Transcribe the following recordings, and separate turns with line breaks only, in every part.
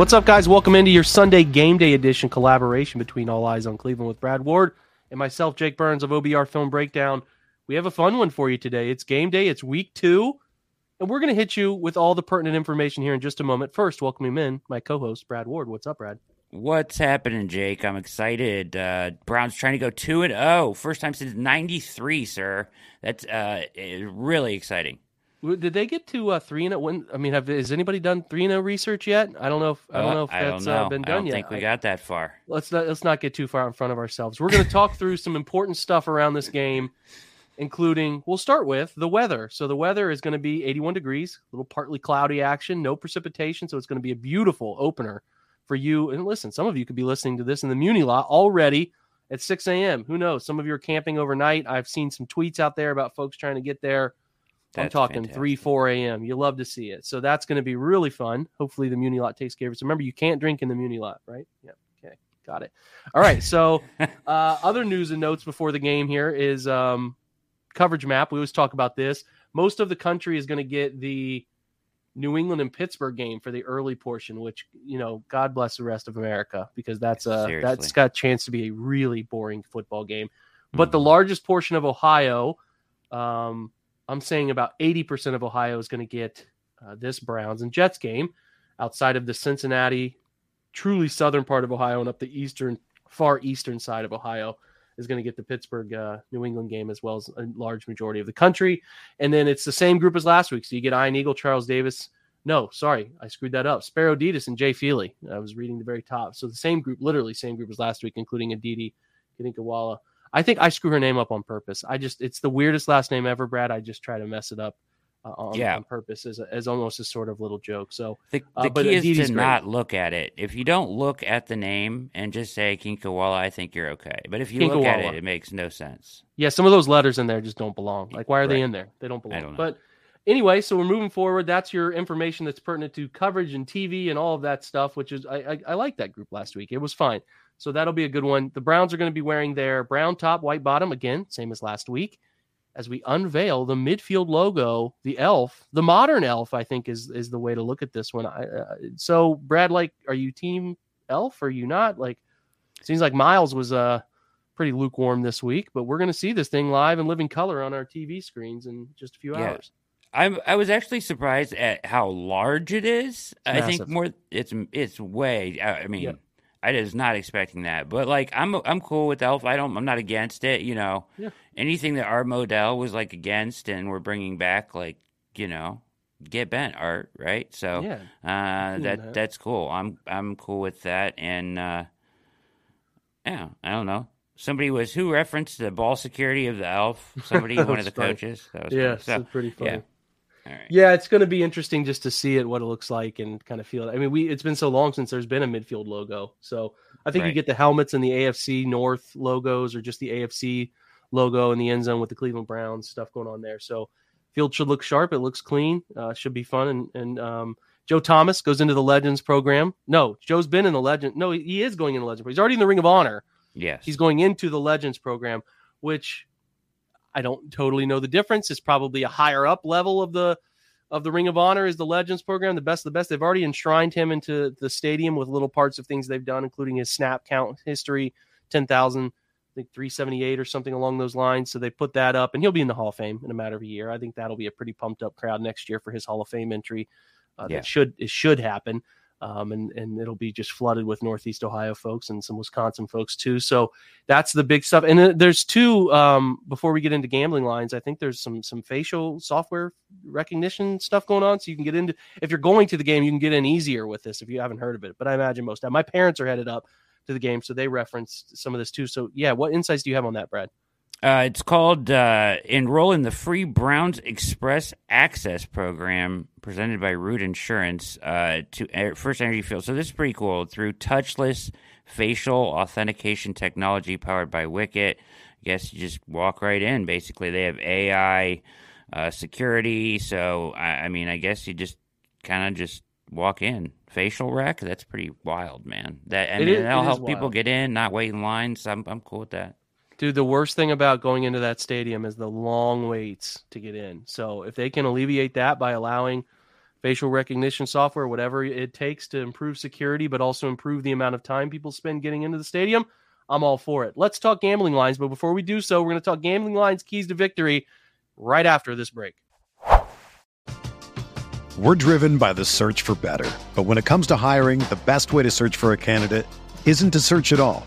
What's up, guys? Welcome into your Sunday Game Day edition collaboration between All Eyez on Cleveland with Brad Ward and myself, Jake Burns of OBR Film Breakdown. We have a fun one for you today. It's game day, it's week two, and we're going to hit you with all the pertinent information here in just a moment. First, welcome him in, my co host, Brad Ward. What's up, Brad?
What's happening, Jake? I'm excited. Uh, Browns trying to go two and First time since '93, sir. That's uh, really exciting.
Did they get to uh, three and zero? I mean, have has anybody done three and research yet? I don't know if I don't know if that's
uh,
been done yet.
I don't
yet.
think we got that far.
Let's not let's not get too far in front of ourselves. We're going to talk through some important stuff around this game, including we'll start with the weather. So the weather is going to be 81 degrees, a little partly cloudy action, no precipitation, so it's going to be a beautiful opener for you. And listen, some of you could be listening to this in the Muni lot already at 6 a.m. Who knows? Some of you are camping overnight. I've seen some tweets out there about folks trying to get there. I'm talking
fantastic.
3, 4 a.m. You love to see it. So that's going to be really fun. Hopefully the Muni lot takes care of it. So remember, you can't drink in the Muni lot, right? Yeah. Okay. Got it. All right. So uh, other news and notes before the game here is um, coverage map. We always talk about this. Most of the country is going to get the New England and Pittsburgh game for the early portion, which you know, God bless the rest of America because that's a
Seriously.
that's got a chance to be a really boring football game. But the
Mhm.
largest portion of Ohio, um, I'm saying about 80% of Ohio is going to get uh, this Browns and Jets game outside of the Cincinnati, truly southern part of Ohio and up the eastern, far eastern side of Ohio is going to get the Pittsburgh uh, New England game as well as a large majority of the country. And then it's the same group as last week. So you get Ian Eagle, Charles Davis. No, sorry, I screwed that up. Spero Dedes and Jay Feely. I was reading the very top. So the same group, literally same group as last week, including Aditi Kadinkawala. I think I screw her name up on purpose. I just it's the weirdest last name ever, Brad. I just try to mess it up uh, on,
Yeah.
on purpose as, a, as almost a sort of little joke. So
The,
Uh,
the key is to
great.
not look at it. If you don't look at the name and just say Kinkawala, I think you're okay. But if you look at it, it makes no sense.
yeah, some of those letters in there just don't belong. Like why are they in there? They don't belong.
don't know.
But anyway, so we're moving forward. That's your information that's pertinent to coverage and TV and all of that stuff. Which is I I, I like that group last week. It was fine. So that'll be a good one. The Browns are going to be wearing their brown top, white bottom again, same as last week. As we unveil the midfield logo, the elf, the modern elf, I think is is the way to look at this one. I, uh, so, Brad, like, are you team elf? Or are you not? Like, seems like Miles was uh pretty lukewarm this week, but we're going to see this thing live and living color on our TV screens in just a few
Yeah.
hours.
I'm I was actually surprised at how large it is. I think more it's it's way. I I mean,
Yeah.
I was not expecting that, but like I'm I'm cool with Elf. I don't I'm not against it. You know,
Yeah.
anything that Art Modell was like against and we're bringing back, like you know, get bent art, right? So
Yeah,
uh, that
that.
that's cool. I'm I'm cool with that, and uh, yeah, I don't know. Somebody was who referenced the ball security of the Elf. Somebody, one of the
funny.
coaches. That was
yeah,
so
pretty funny.
yeah. All right.
Yeah, it's going to be interesting just to see it, what it looks like, and kind of feel it. I mean, we it's been so long since there's been a midfield logo, so I think you get the helmets and the AFC North logos, or just the AFC logo in the end zone with the Cleveland Browns stuff going on there. So field should look sharp. It looks clean. Uh, should be fun. And and um, Joe Thomas goes into the Legends program. No, Joe's been in the Legend. No, he, he is going in the Legend. He's already in the Ring of Honor.
Yes.
He's going into the Legends program, which I don't totally know the difference. It's probably a higher up level of the of the Ring of Honor is the Legends program, the best of the best. They've already enshrined him into the stadium with little parts of things they've done, including his snap count history, ten thousand, I think three seventy eight or something along those lines. So they put that up, and he'll be in the Hall of Fame in a matter of a year. I think that'll be a pretty pumped up crowd next year for his Hall of Fame entry. Uh,
Yeah.
That should it should happen. Um, and and it'll be just flooded with Northeast Ohio folks and some Wisconsin folks too. So that's the big stuff. And there's two. Um, before we get into gambling lines, I think there's some some facial software recognition stuff going on, so you can get into. If you're going to the game, you can get in easier with this if you haven't heard of it. But I imagine most. My parents are headed up to the game, so they referenced some of this too. So yeah, what insights do you have on that, Brad?
Uh, it's called uh, Enroll in the Free Browns Express Access Program presented by Root Insurance uh, to First Energy Field. So this is pretty cool. Through touchless facial authentication technology powered by Wicket, I guess you just walk right in. Basically, they have AI uh, security. So I, I mean, I guess you just kind of just walk in. Facial rec. That's pretty wild, man. That I mean,
is-
that'll help people get in, not wait in lines. I'm I'm cool with that.
Dude, the worst thing about going into that stadium is the long waits to get in. So if they can alleviate that by allowing facial recognition software, whatever it takes to improve security, but also improve the amount of time people spend getting into the stadium, I'm all for it. Let's talk gambling lines. But before we do so, we're going to talk gambling lines, keys to victory right after this break.
We're driven by the search for better. But when it comes to hiring, the best way to search for a candidate isn't to search at all.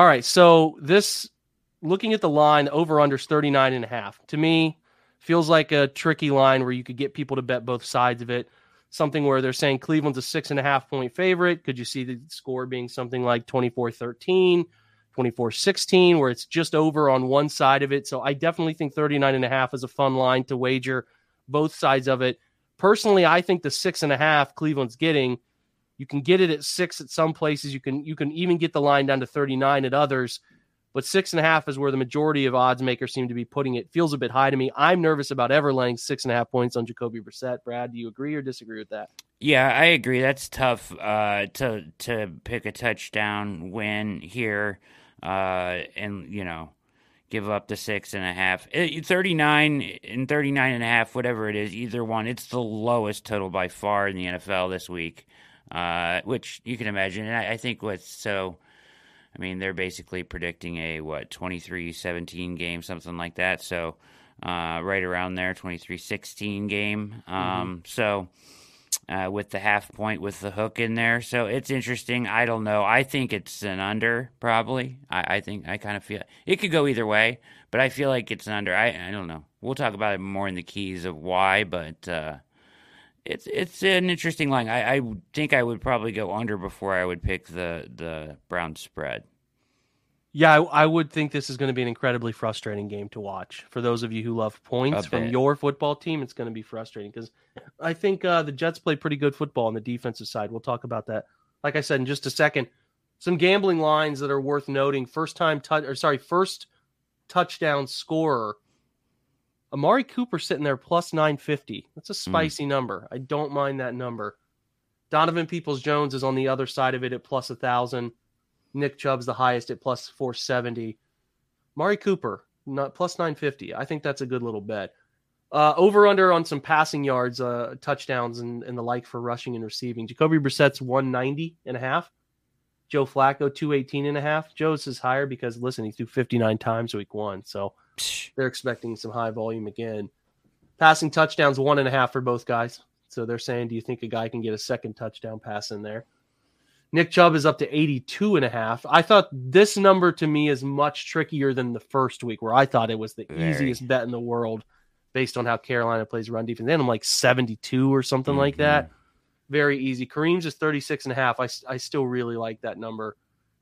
All right. So this looking at the line over under 39 and a half to me feels like a tricky line where you could get people to bet both sides of it. Something where they're saying Cleveland's a six and a half point favorite. Could you see the score being something like 24 13, 24 16, where it's just over on one side of it? So I definitely think 39 and a half is a fun line to wager both sides of it. Personally, I think the six and a half Cleveland's getting you can get it at six at some places. You can you can even get the line down to 39 at others. But six and a half is where the majority of odds makers seem to be putting it. Feels a bit high to me. I'm nervous about ever laying six and a half points on Jacoby Brissett. Brad, do you agree or disagree with that?
Yeah, I agree. That's tough uh, to to pick a touchdown win here, uh, and you know, give up the six and a half. 39 and 39 and a half, whatever it is, either one. It's the lowest total by far in the NFL this week uh, which you can imagine. And I, I think what's so. I mean, they're basically predicting a what 23-17 game, something like that. So, uh, right around there, 23-16 game. Um, mm-hmm. So, uh, with the half point with the hook in there, so it's interesting. I don't know. I think it's an under, probably. I, I think I kind of feel it could go either way, but I feel like it's an under. I I don't know. We'll talk about it more in the keys of why, but. Uh, it's it's an interesting line. I, I think I would probably go under before I would pick the the Brown spread.
Yeah, I, I, would think this is going to be an incredibly frustrating game to watch for those of you who love points from your football team. It's going to be frustrating because I think uh, the Jets play pretty good football on the defensive side. We'll talk about that. Like I said in just a second, some gambling lines that are worth noting. First time touch or sorry, first touchdown scorer Amari Cooper sitting there plus 950. That's a hmm. spicy mm. number. I don't mind that number. Donovan Peoples Jones is on the other side of it at plus 1,000. Nick Chubb's the highest at plus 470. Mari Cooper, not plus 950. I think that's a good little bet. Uh, over under on some passing yards, uh, touchdowns, and, and the like for rushing and receiving. Jacoby Brissett's 190 and a half. Joe Flacco, 218 and a half. Joe's is higher because, listen, he threw 59 times week one. So they're expecting some high volume again. Passing touchdowns, one and a half for both guys. So they're saying, do you think a guy can get a second touchdown pass in there? Nick Chubb is up to 82 and a half. I thought this number to me is much trickier than the first week where I thought it was the Very. easiest bet in the world based on how Carolina plays run defense. Then I'm like 72 or something mm-hmm. like that. Very easy. Kareem's is 36 and a half. I, I still really like that number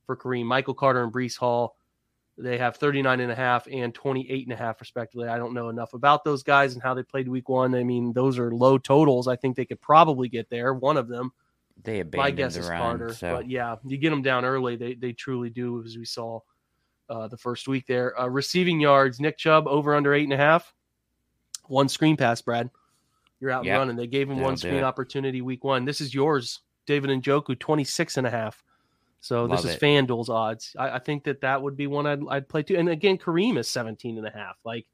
for Kareem. Michael Carter and Breece Hall they have 39 and a half and 28 and a half respectively. I don't know enough about those guys and how they played week one. I mean, those are low totals. I think they could probably get there. One of them.
They abandoned My guess is run, Carter.
So. But yeah, you get them down early. They, they truly do, as we saw uh, the first week there. Uh, receiving yards, Nick Chubb over under eight and a half. One screen pass, Brad. You're out
Yep.
and running. They gave him
That'll
one screen opportunity week one. This is yours, David Njoku, 26 and a half. So this is
it.
FanDuel's odds. I, I think that that would be one I'd, I'd play too. And again, Kareem is 17 and a half. Like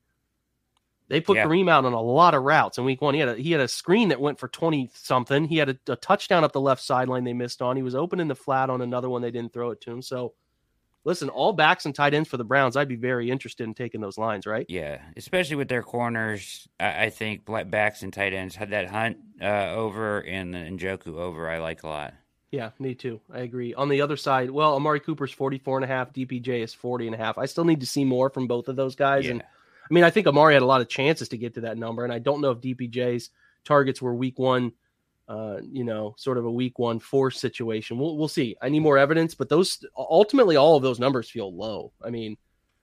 they put
Yeah.
Kareem out on a lot of routes in week one. He had a, he had a screen that went for 20 something. He had a, a touchdown up the left sideline they missed on. He was open in the flat on another one. They didn't throw it to him. So listen, all backs and tight ends for the Browns. I'd be very interested in taking those lines, right?
Yeah, especially with their corners. I, I think black backs and tight ends had that Hunt uh, over and the Njoku over. I like a lot.
Yeah, me too. I agree. On the other side, well, Amari Cooper's 44 and a half, DPJ is 40 and a half. I still need to see more from both of those guys.
Yeah.
And I mean, I think Amari had a lot of chances to get to that number. And I don't know if DPJ's targets were week one, uh, you know, sort of a week one force situation. We'll, we'll see. I need more evidence, but those ultimately, all of those numbers feel low. I mean,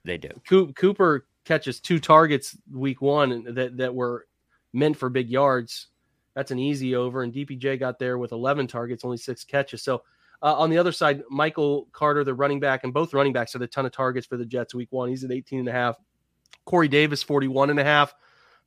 They do.
Coop, Cooper catches two targets week one that, that were meant for big yards. That's an easy over. And DPJ got there with 11 targets, only six catches. So uh, on the other side, Michael Carter, the running back, and both running backs had a ton of targets for the Jets week one. He's at 18 and a half. Corey Davis, 41 and a half,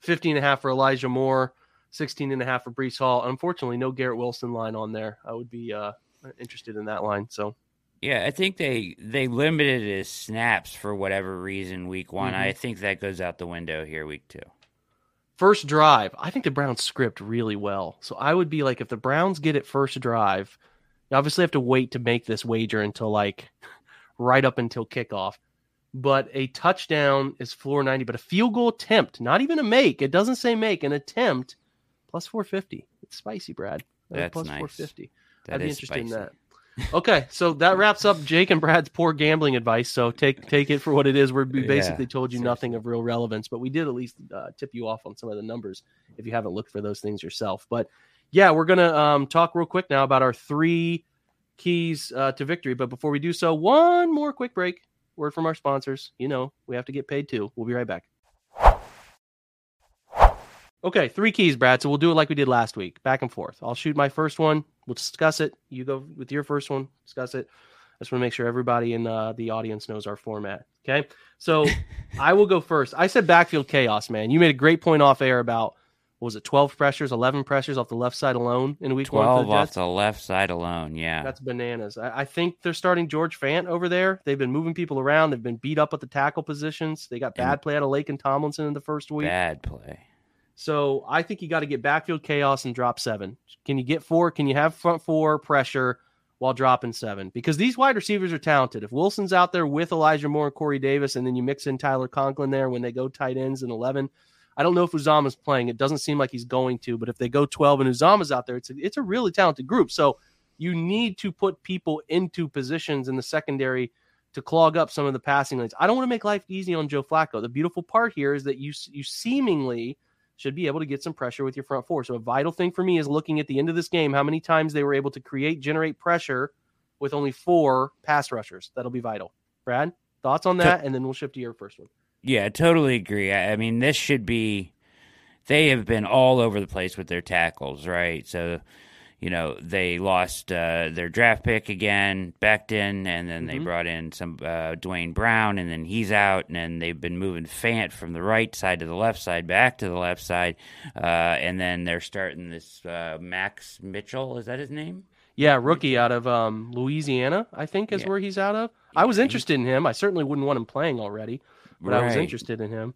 15 and a half for Elijah Moore, 16 and a half for Breece Hall. Unfortunately, no Garrett Wilson line on there. I would be uh, interested in that line. So
Yeah, I think they they limited his snaps for whatever reason week one.
Mhm.
I think that goes out the window here week two.
First drive, I think the Browns script really well. So I would be like, if the Browns get it first drive, you obviously have to wait to make this wager until like right up until kickoff. But a touchdown is floor 90, but a field goal attempt, not even a make. It doesn't say make, an attempt plus 450. It's spicy, Brad.
That's
plus
nice.
450.
That
I'd be interested in that. Okay, so that wraps up Jake and Brad's poor gambling advice. So take take it for what it is. We're, we
Yeah,
basically told you
seriously.
nothing of real relevance, but we did at least uh, tip you off on some of the numbers if you haven't looked for those things yourself. But yeah, we're gonna um, talk real quick now about our three keys uh, to victory. But before we do so, one more quick break. Word from our sponsors. You know we have to get paid too. We'll be right back. Okay, three keys, Brad. So we'll do it like we did last week, back and forth. I'll shoot my first one. We'll discuss it. You go with your first one, discuss it. I just want to make sure everybody in uh, the audience knows our format. Okay, so I will go first. I said backfield chaos, man. You made a great point off air about what was it, twelve pressures, eleven pressures off the left side alone in week one for
Twelve off the left side alone. Yeah,
That's bananas. I, I think they're starting George Fant over there. They've been moving people around. They've been beat up at the tackle positions. They got bad play out of Laken Tomlinson in the first week.
bad play.
So I think you got to get backfield chaos and drop seven. Can you get four? Can you have front four pressure while dropping seven? Because these wide receivers are talented. If Wilson's out there with Elijah Moore and Corey Davis, and then you mix in Tyler Conklin there when they go tight ends in 11, I don't know if Uzomah's playing. It doesn't seem like he's going to, but if they go 12 and Uzomah's out there, it's a, it's a really talented group. So you need to put people into positions in the secondary to clog up some of the passing lanes. I don't want to make life easy on Joe Flacco. The beautiful part here is that you you seemingly should be able to get some pressure with your front four. So a vital thing for me is looking at the end of this game how many times they were able to create generate pressure with only four pass rushers. That'll be vital. Brad, thoughts on that, and then we'll shift to your first one.
Yeah, totally agree. I, I mean, this should be. They have been all over the place with their tackles, right? So, you know, they lost uh, their draft pick again, Becton, and then they
Mhm.
brought in some uh, Duane Brown, and then he's out, and then they've been moving Fant from the right side to the left side, back to the left side, uh, and then they're starting this uh, Max Mitchell. Is that his name?
Yeah, rookie out of um, Louisiana, I think is
Yeah.
where he's out of. I was interested in him. I certainly wouldn't want him playing already, but I was interested in him.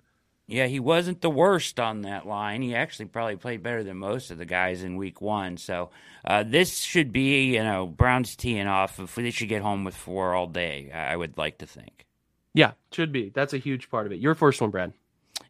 Yeah, he wasn't the worst on that line. He actually probably played better than most of the guys in week one. So uh, this should be, you know, Browns teeing off. If they should get home with four all day, I I would like to think.
Yeah, should be. That's a huge part of it. Your first one, Brad.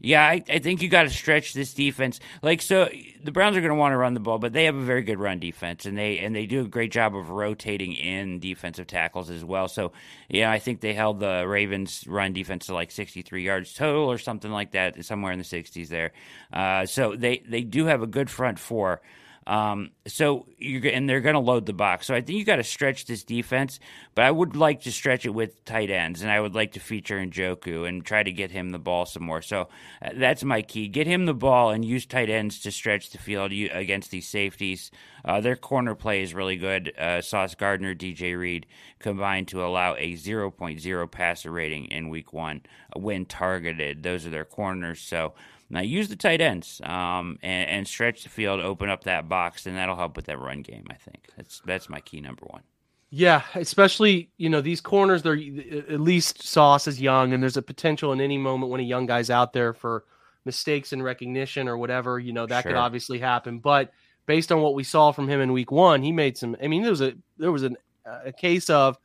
Yeah, I, I think you got to stretch this defense. Like so, the Browns are going to want to run the ball, but they have a very good run defense, and they and they do a great job of rotating in defensive tackles as well. So, yeah, I think they held the Ravens' run defense to like 63 yards total or something like that, somewhere in the 60s there. Uh, so they they do have a good front four. Um, so you're and they're going to load the box. So I think you got to stretch this defense, but I would like to stretch it with tight ends, and I would like to feature Njoku and try to get him the ball some more. So uh, that's my key: get him the ball and use tight ends to stretch the field against these safeties. Uh, their corner play is really good. Uh, Sauce Gardner, DJ Reed combined to allow a 0.0 passer rating in Week One when targeted. Those are their corners. So now use the tight ends um, and, and, stretch the field, open up that box, and that'll help with that run game. I think that's that's my key number one.
Yeah, especially you know these corners. They're at least Sauce is young, and there's a potential in any moment when a young guy's out there for mistakes in recognition or whatever. You know that sure. could obviously happen. But based on what we saw from him in Week One, he made some. I mean, there was a there was an, a case of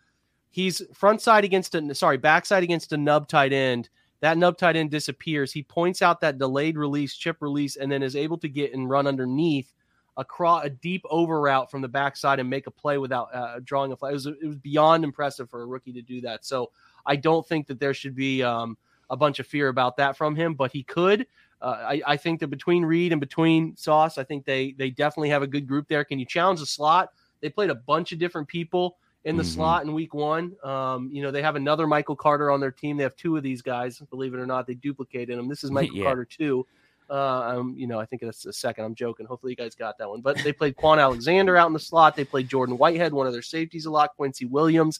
he's front side against a sorry backside against a nub tight end that nub tight end disappears. He points out that delayed release, chip release, and then is able to get and run underneath across a deep over route from the backside and make a play without uh, drawing a flag. It was, it was beyond impressive for a rookie to do that. So I don't think that there should be um, a bunch of fear about that from him, but he could. Uh, I, I, think that between Reed and between Sauce, I think they they definitely have a good group there. Can you challenge the slot? They played a bunch of different people in the mm-hmm. slot in week one. Um, you know, they have another Michael Carter on their team. They have two of these guys, believe it or not. They duplicated him. This is Michael yeah. Carter too. Uh, um, you know, I think that's the second. I'm joking. Hopefully, you guys got that one. But they played Kwon Alexander out in the slot. They played Jordan Whitehead, one of their safeties a lot, Quincy Williams,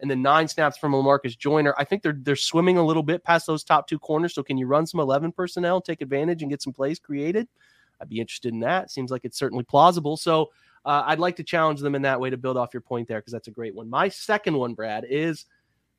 and then nine snaps from Lamarcus Joyner. I think they're they're swimming a little bit past those top two corners. So can you run some 11 personnel, take advantage, and get some plays created? I'd be interested in that. Seems like it's certainly plausible. So uh, I'd like to challenge them in that way to build off your point there because that's a great one. My second one, Brad, is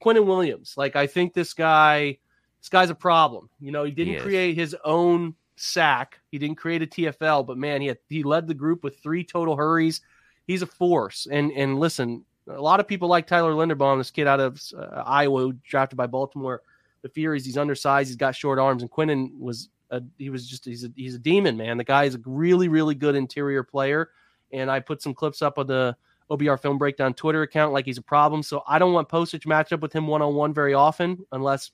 Quinnen Williams. Like I think this guy, this guy's a problem. You know, he didn't he create his own sack. He didn't create a TFL, but man, he had, he led the group with three total hurries. He's a force. And and listen, a lot of people like Tyler Linderbaum, this kid out of uh, Iowa, drafted by Baltimore. The Furies. He's undersized. He's got short arms, and Quinnen was a, he was just he's a, he's a demon, man. The guy is a really really good interior player and I put some clips up on the OBR Film Breakdown Twitter account like he's a problem. So I don't want postage match up with him one on one very often unless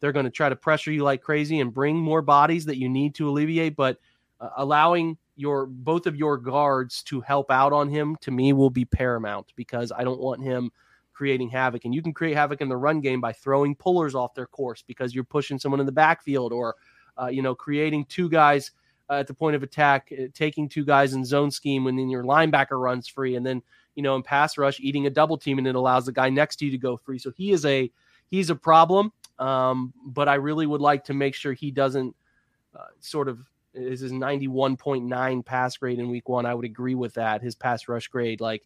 they're going to try to pressure you like crazy and bring more bodies that you need to alleviate. But uh, allowing your both of your guards to help out on him to me will be paramount because I don't want him creating havoc. And you can create havoc in the run game by throwing pullers off their course because you're pushing someone in the backfield or uh, you know creating two guys uh, at the point of attack, uh, taking two guys in zone scheme when then your linebacker runs free, and then you know in pass rush eating a double team, and it allows the guy next to you to go free. So he is a he's a problem. Um, but I really would like to make sure he doesn't uh, sort of is his 91.9 pass grade in week one. I would agree with that. His pass rush grade, like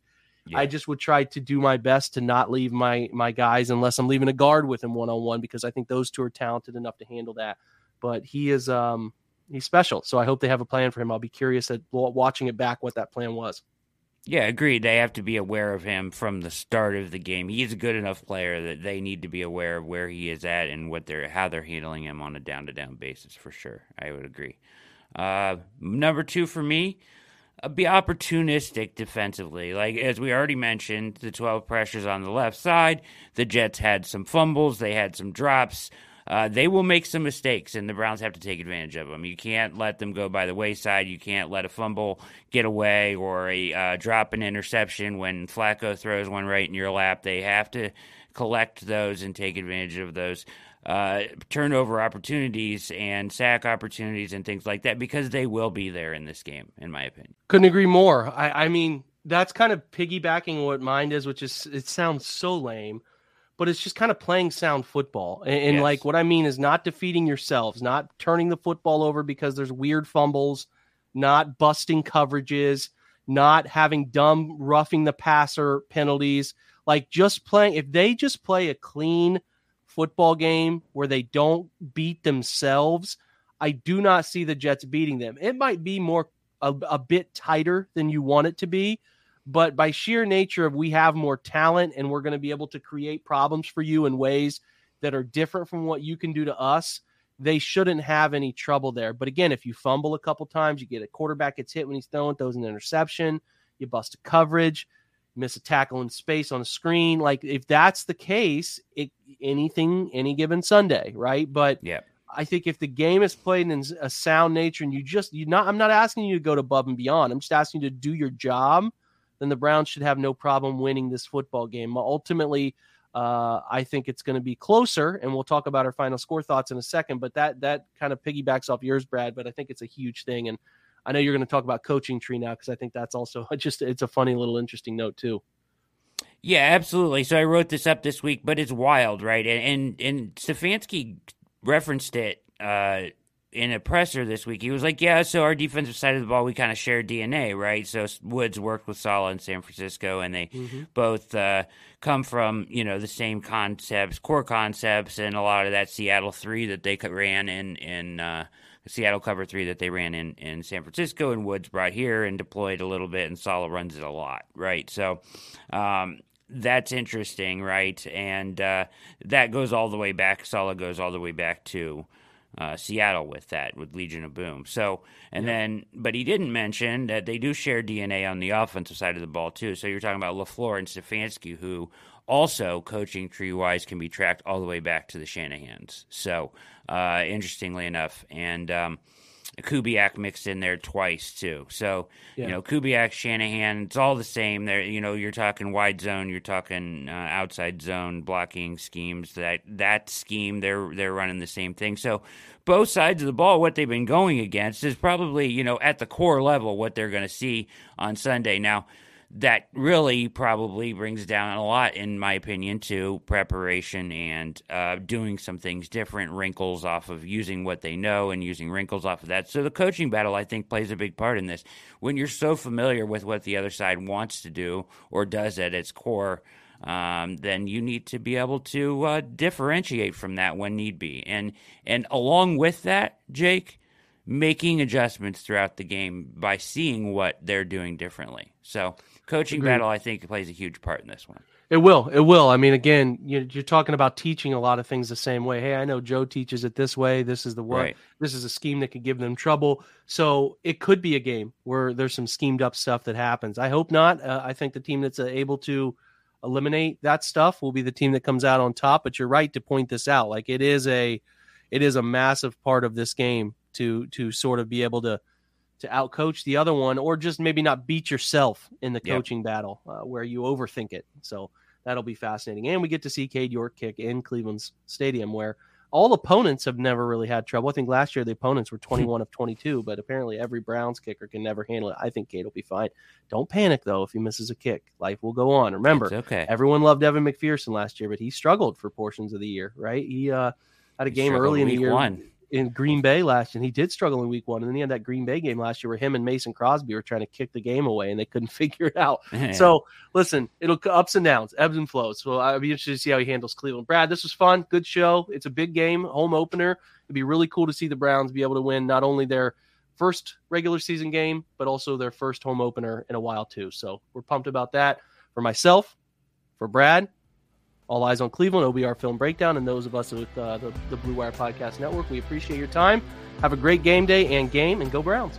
yeah. I just would try to do my best to not leave my my guys unless I'm leaving a guard with him one on one because I think those two are talented enough to handle that. But he is um he's special. So I hope they have a plan for him. I'll be curious at watching it back what that plan was.
Yeah, agreed. They have to be aware of him from the start of the game. He's a good enough player that they need to be aware of where he is at and what they're how they're handling him on a down to down basis for sure. I would agree. Uh, number two for me, uh, be opportunistic defensively. Like as we already mentioned, the twelve pressures on the left side. The Jets had some fumbles. They had some drops uh, they will make some mistakes, and the Browns have to take advantage of them. You can't let them go by the wayside. You can't let a fumble get away or a uh, drop an interception when Flacco throws one right in your lap. They have to collect those and take advantage of those. Uh, turnover opportunities and sack opportunities and things like that because they will be there in this game, in my opinion.
Couldn't agree more. I, I mean, that's kind of piggybacking what mine is, which is it sounds so lame but it's just kind of playing sound football. And, and yes. like what I mean is not defeating yourselves, not turning the football over because there's weird fumbles, not busting coverages, not having dumb roughing the passer penalties. Like just playing, if they just play a clean football game where they don't beat themselves, I do not see the Jets beating them. It might be more a, a bit tighter than you want it to be but by sheer nature of we have more talent and we're going to be able to create problems for you in ways that are different from what you can do to us they shouldn't have any trouble there. But again if you fumble a couple times you get a quarterback gets hit when he's throwing throws an interception you bust a coverage miss a tackle in space on a screen like if that's the case it anything any given sunday right? But
yeah
I think if the game is played in a sound nature and you just you not I'm not asking you to go to above and beyond. I'm just asking you to do your job, then the Browns should have no problem winning this football game. Ultimately, uh, I think it's going to be closer, and we'll talk about our final score thoughts in a second. But that that kind of piggybacks off yours, Brad. But I think it's a huge thing, and I know you're going to talk about coaching tree now because I think that's also just it's a funny little interesting note too.
Yeah, absolutely. So I wrote this up this week, but it's wild, right? And and, and Stefanski referenced it uh, in a presser this week. He was like, "Yeah, so our defensive side of the ball, we kind of share DNA, right? So Woods worked with Saleh in San Francisco, and they mm-hmm. both uh, come from you know the same concepts, core concepts, and a lot of that Seattle three that they ran in in." Uh, Seattle cover three that they ran in, in San Francisco and Woods brought here and deployed a little bit, and Saleh runs it a lot, right? So, um, that's interesting, right? And uh, that goes all the way back. Saleh goes all the way back to uh, Seattle with that, with Legion of Boom. So, and yep. then, but he didn't mention that they do share DNA on the offensive side of the ball too. So you're talking about LaFleur and Stefanski, who also coaching tree wise can be tracked all the way back to the Shanahans. So, uh, interestingly enough, and um, Kubiak mixed in there twice too. So yeah. you know Kubiak, Shanahan, it's all the same. There, you know, you're talking wide zone, you're talking uh, outside zone blocking schemes. That that scheme, they're they're running the same thing. So both sides of the ball, what they've been going against is probably you know at the core level what they're going to see on Sunday. Now that really probably brings down a lot, in my opinion, to preparation and uh, doing some things different, wrinkles off of using what they know and using wrinkles off of that. So the coaching battle, I think, plays a big part in this. When you're so familiar with what the other side wants to do or does at its core, um, then you need to be able to uh, differentiate from that when need be. And and along with that, Jake, making adjustments throughout the game by seeing what they're doing differently. So coaching Agreed. battle, I think, plays a huge part in this one.
It will. It will. I mean, again, you're, talking about teaching a lot of things the same way. Hey, I know Joe teaches it this way. This is the way. Right. This is a scheme that could give them trouble. So it could be a game where there's some schemed up stuff that happens. I hope not. Uh, I think the team that's uh, able to eliminate that stuff will be the team that comes out on top. But you're right to point this out. Like it is a, it is a massive part of this game to to sort of be able to to outcoach the other one, or just maybe not beat yourself in the coaching yep. battle uh, where you overthink it. So that'll be fascinating. And we get to see Cade York kick in Cleveland's stadium where all opponents have never really had trouble. I think last year the opponents were 21 of 22, but apparently every Browns kicker can never handle it. I think Cade will be fine. Don't panic though if he misses a kick. Life will go on. Remember,
it's okay.
Everyone loved Evan McPherson last year, but he struggled for portions of the year. Right? He uh, had a game early in the year.
One
in Green Bay last year. And he did struggle in week one. And then he had that Green Bay game last year where him and Mason Crosby were trying to kick the game away and they couldn't figure it out. So listen, it'll ups and downs, ebbs and flows. So I'll be interested to see how he handles Cleveland. Brad, this was fun. Good show. It's a big game, home opener. It'd be really cool to see the Browns be able to win not only their first regular season game, but also their first home opener in a while too. So we're pumped about that. For myself, for Brad, all Eyez on Cleveland, OBR Film Breakdown, and those of us with uh, the, the Blue Wire Podcast Network. We appreciate your time. Have a great game day and game, and go Browns.